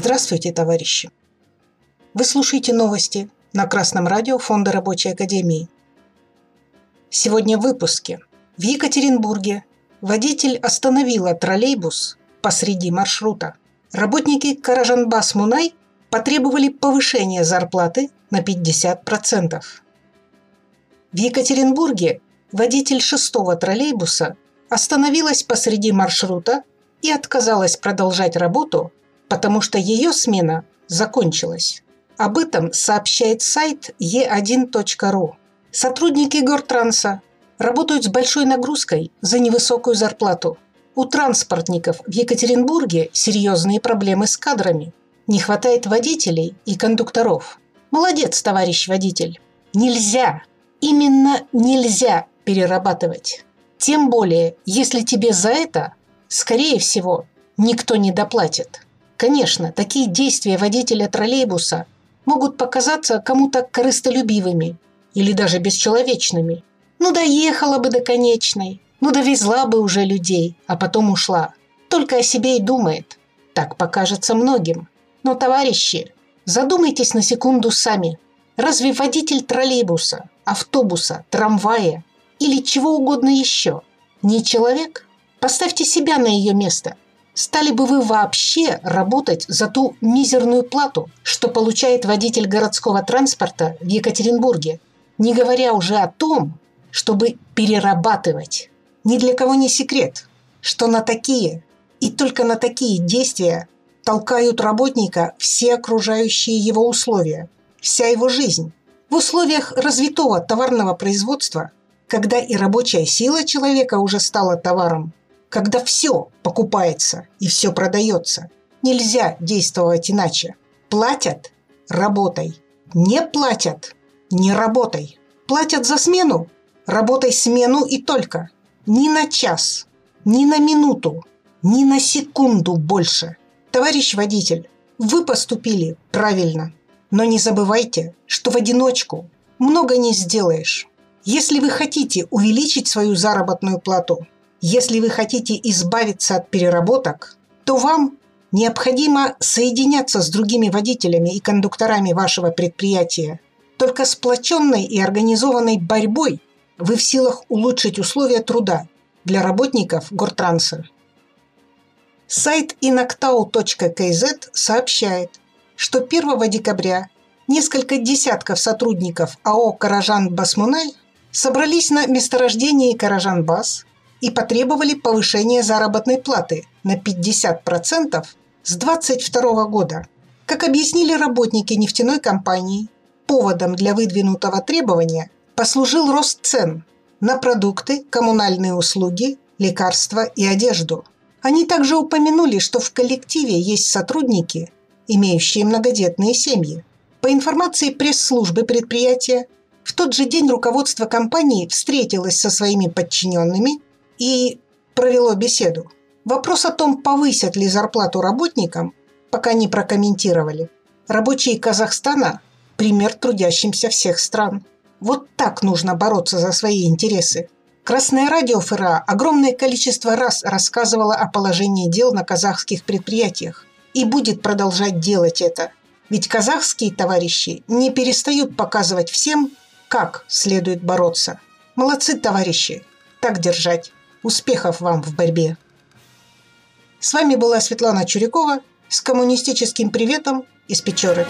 Здравствуйте, товарищи! Вы слушаете новости на Красном радио Фонда Рабочей Академии. Сегодня в выпуске. В Екатеринбурге водитель остановила троллейбус посреди маршрута. Работники Каражанбас Мунай потребовали повышения зарплаты на 50%. В Екатеринбурге водитель шестого троллейбуса остановилась посреди маршрута и отказалась продолжать работу, потому что ее смена закончилась. Об этом сообщает сайт e1.ru. Сотрудники Гортранса работают с большой нагрузкой за невысокую зарплату. У транспортников в Екатеринбурге серьезные проблемы с кадрами. Не хватает водителей и кондукторов. Молодец, товарищ водитель. Нельзя, именно нельзя перерабатывать. Тем более, если тебе за это, скорее всего, никто не доплатит. Конечно, такие действия водителя троллейбуса могут показаться кому-то корыстолюбивыми или даже бесчеловечными. Ну, доехала бы до конечной, ну, довезла бы уже людей, а потом ушла. Только о себе и думает. Так покажется многим. Но, товарищи, задумайтесь на секунду сами. Разве водитель троллейбуса, автобуса, трамвая или чего угодно еще не человек? Поставьте себя на ее место. Стали бы вы вообще работать за ту мизерную плату, что получает водитель городского транспорта в Екатеринбурге, не говоря уже о том, чтобы перерабатывать. Ни для кого не секрет, что на такие и только на такие действия толкают работника все окружающие его условия, вся его жизнь. В условиях развитого товарного производства, когда и рабочая сила человека уже стала товаром, когда все покупается и все продается, нельзя действовать иначе. Платят – работай. Не платят – не работай. Платят за смену – работай смену и только. Ни на час, ни на минуту, ни на секунду больше – Товарищ водитель, вы поступили правильно, но не забывайте, что в одиночку много не сделаешь. Если вы хотите увеличить свою заработную плату, если вы хотите избавиться от переработок, то вам необходимо соединяться с другими водителями и кондукторами вашего предприятия. Только сплоченной и организованной борьбой вы в силах улучшить условия труда для работников Гортранса. Сайт inactau.kz сообщает, что 1 декабря несколько десятков сотрудников АО «Каражан-Басмунай» собрались на месторождении «Каражан-Бас» и потребовали повышения заработной платы на 50% с 2022 года. Как объяснили работники нефтяной компании, поводом для выдвинутого требования послужил рост цен на продукты, коммунальные услуги, лекарства и одежду – они также упомянули, что в коллективе есть сотрудники, имеющие многодетные семьи. По информации пресс-службы предприятия, в тот же день руководство компании встретилось со своими подчиненными и провело беседу. Вопрос о том, повысят ли зарплату работникам, пока не прокомментировали. Рабочие Казахстана – пример трудящимся всех стран. Вот так нужно бороться за свои интересы. Красное радио ФРА огромное количество раз рассказывало о положении дел на казахских предприятиях и будет продолжать делать это. Ведь казахские товарищи не перестают показывать всем, как следует бороться. Молодцы, товарищи! Так держать. Успехов вам в борьбе! С вами была Светлана Чурякова с коммунистическим приветом из Печоры.